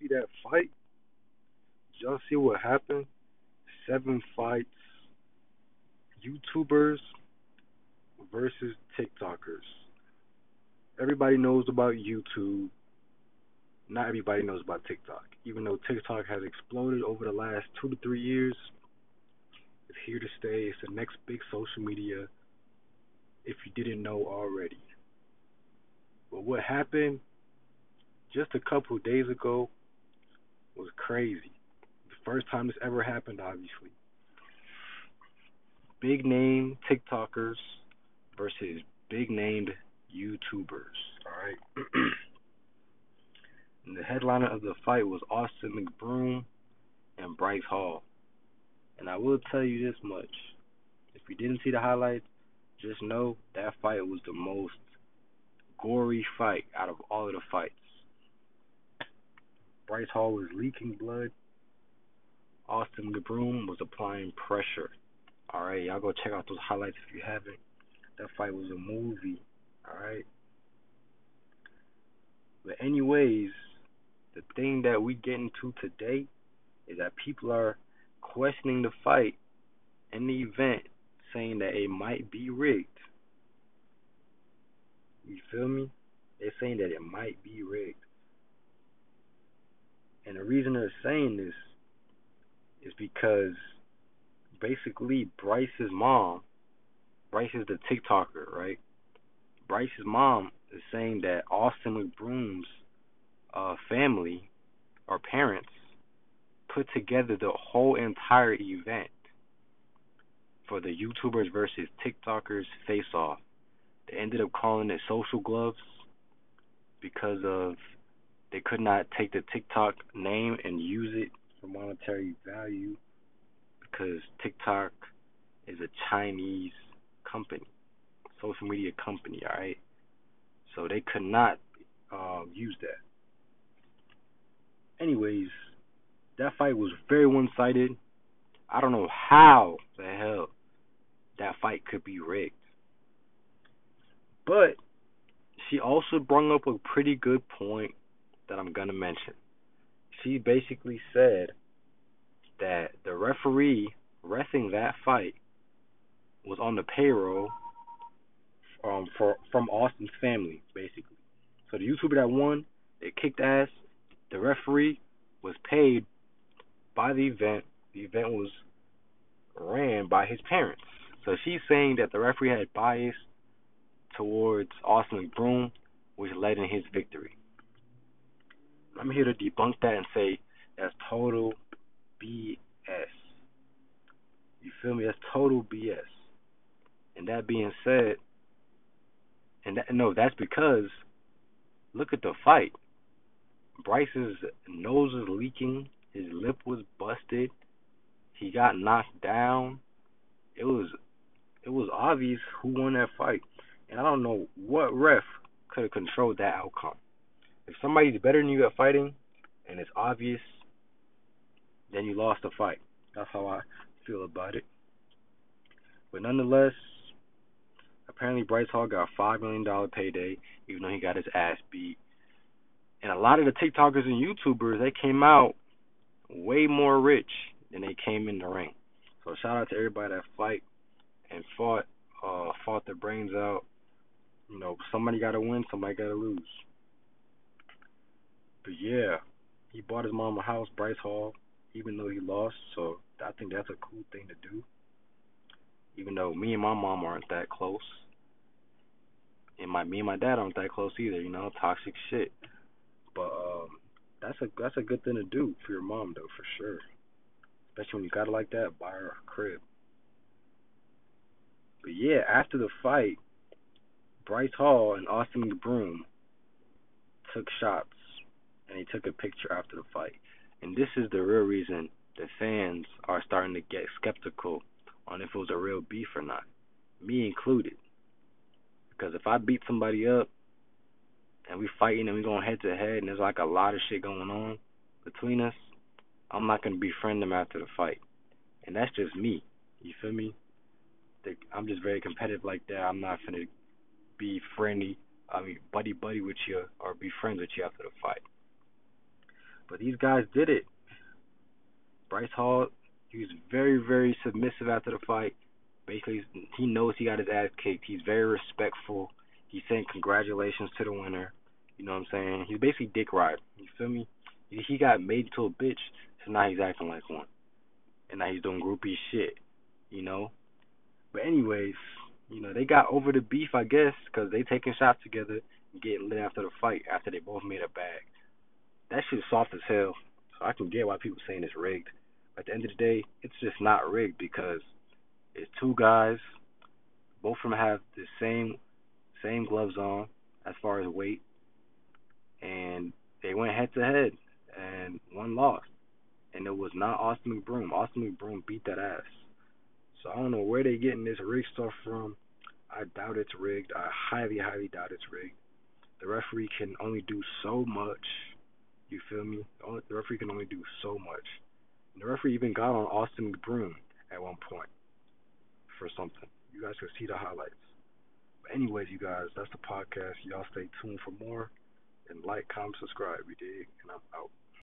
see that fight? Did y'all see what happened? Seven fights. YouTubers versus TikTokers. Everybody knows about YouTube. Not everybody knows about TikTok. Even though TikTok has exploded over the last two to three years, it's here to stay. It's the next big social media if you didn't know already. But what happened just a couple days ago was crazy. The first time this ever happened, obviously. Big name TikTokers versus big named YouTubers. Alright. and the headliner of the fight was Austin McBroom and Bryce Hall. And I will tell you this much. If you didn't see the highlights, just know that fight was the most gory fight out of all of the fights. Bryce Hall was leaking blood. Austin McBroom was applying pressure. Alright, y'all go check out those highlights if you haven't. That fight was a movie. Alright. But anyways, the thing that we get into today is that people are questioning the fight and the event, saying that it might be rigged. You feel me? They're saying that it might be rigged. And the reason they're saying this is because basically Bryce's mom, Bryce is the TikToker, right? Bryce's mom is saying that Austin McBroom's uh, family or parents put together the whole entire event for the YouTubers versus TikTokers face off. They ended up calling it social gloves because of they could not take the TikTok name and use it for monetary value because TikTok is a Chinese company, social media company, alright? So they could not um, use that. Anyways, that fight was very one sided. I don't know how the hell that fight could be rigged. But she also brought up a pretty good point that I'm gonna mention. She basically said that the referee refing that fight was on the payroll um for from Austin's family, basically. So the YouTuber that won, they kicked ass. The referee was paid by the event. The event was ran by his parents. So she's saying that the referee had bias towards Austin McBroom, which led in his victory. I'm here to debunk that and say that's total BS. You feel me? That's total BS. And that being said, and that, no, that's because look at the fight. Bryce's nose is leaking. His lip was busted. He got knocked down. It was it was obvious who won that fight. And I don't know what ref could have controlled that outcome. If somebody's better than you at fighting and it's obvious, then you lost the fight. That's how I feel about it. But nonetheless, apparently Bryce Hall got a five million dollar payday, even though he got his ass beat. And a lot of the TikTokers and YouTubers they came out way more rich than they came in the ring. So shout out to everybody that fight and fought, uh, fought their brains out. You know, somebody got to win, somebody got to lose. But yeah, he bought his mom a house, Bryce Hall, even though he lost. So I think that's a cool thing to do. Even though me and my mom aren't that close, and my me and my dad aren't that close either. You know, toxic shit. But um, that's a that's a good thing to do for your mom though, for sure. Especially when you got it like that, buy her a crib. But yeah, after the fight, Bryce Hall and Austin McBroom took shots and they took a picture after the fight. And this is the real reason the fans are starting to get skeptical on if it was a real beef or not, me included. Because if I beat somebody up and we fighting and we going head to head and there's like a lot of shit going on between us, I'm not gonna befriend them after the fight, and that's just me. You feel me? I'm just very competitive like that. I'm not gonna be friendly, I mean buddy buddy with you or be friends with you after the fight. But these guys did it. Bryce Hall, he was very, very submissive after the fight. Basically, he knows he got his ass kicked. He's very respectful. He's saying congratulations to the winner. You know what I'm saying? He's basically dick ride. You feel me? He got made to a bitch, so now he's acting like one. And now he's doing groupie shit. You know? But anyways, you know, they got over the beef, I guess, because they taking shots together and getting lit after the fight after they both made a. That shit's soft as hell. So I can get why people saying it's rigged. But At the end of the day, it's just not rigged because it's two guys. Both of them have the same same gloves on as far as weight, and they went head to head, and one lost, and it was not Austin McBroom. Austin McBroom beat that ass. So I don't know where they getting this rigged stuff from. I doubt it's rigged. I highly, highly doubt it's rigged. The referee can only do so much. You feel me? The referee can only do so much. And the referee even got on Austin McBroom at one point for something. You guys can see the highlights. But anyways, you guys, that's the podcast. Y'all stay tuned for more and like, comment, subscribe. You dig? And I'm out.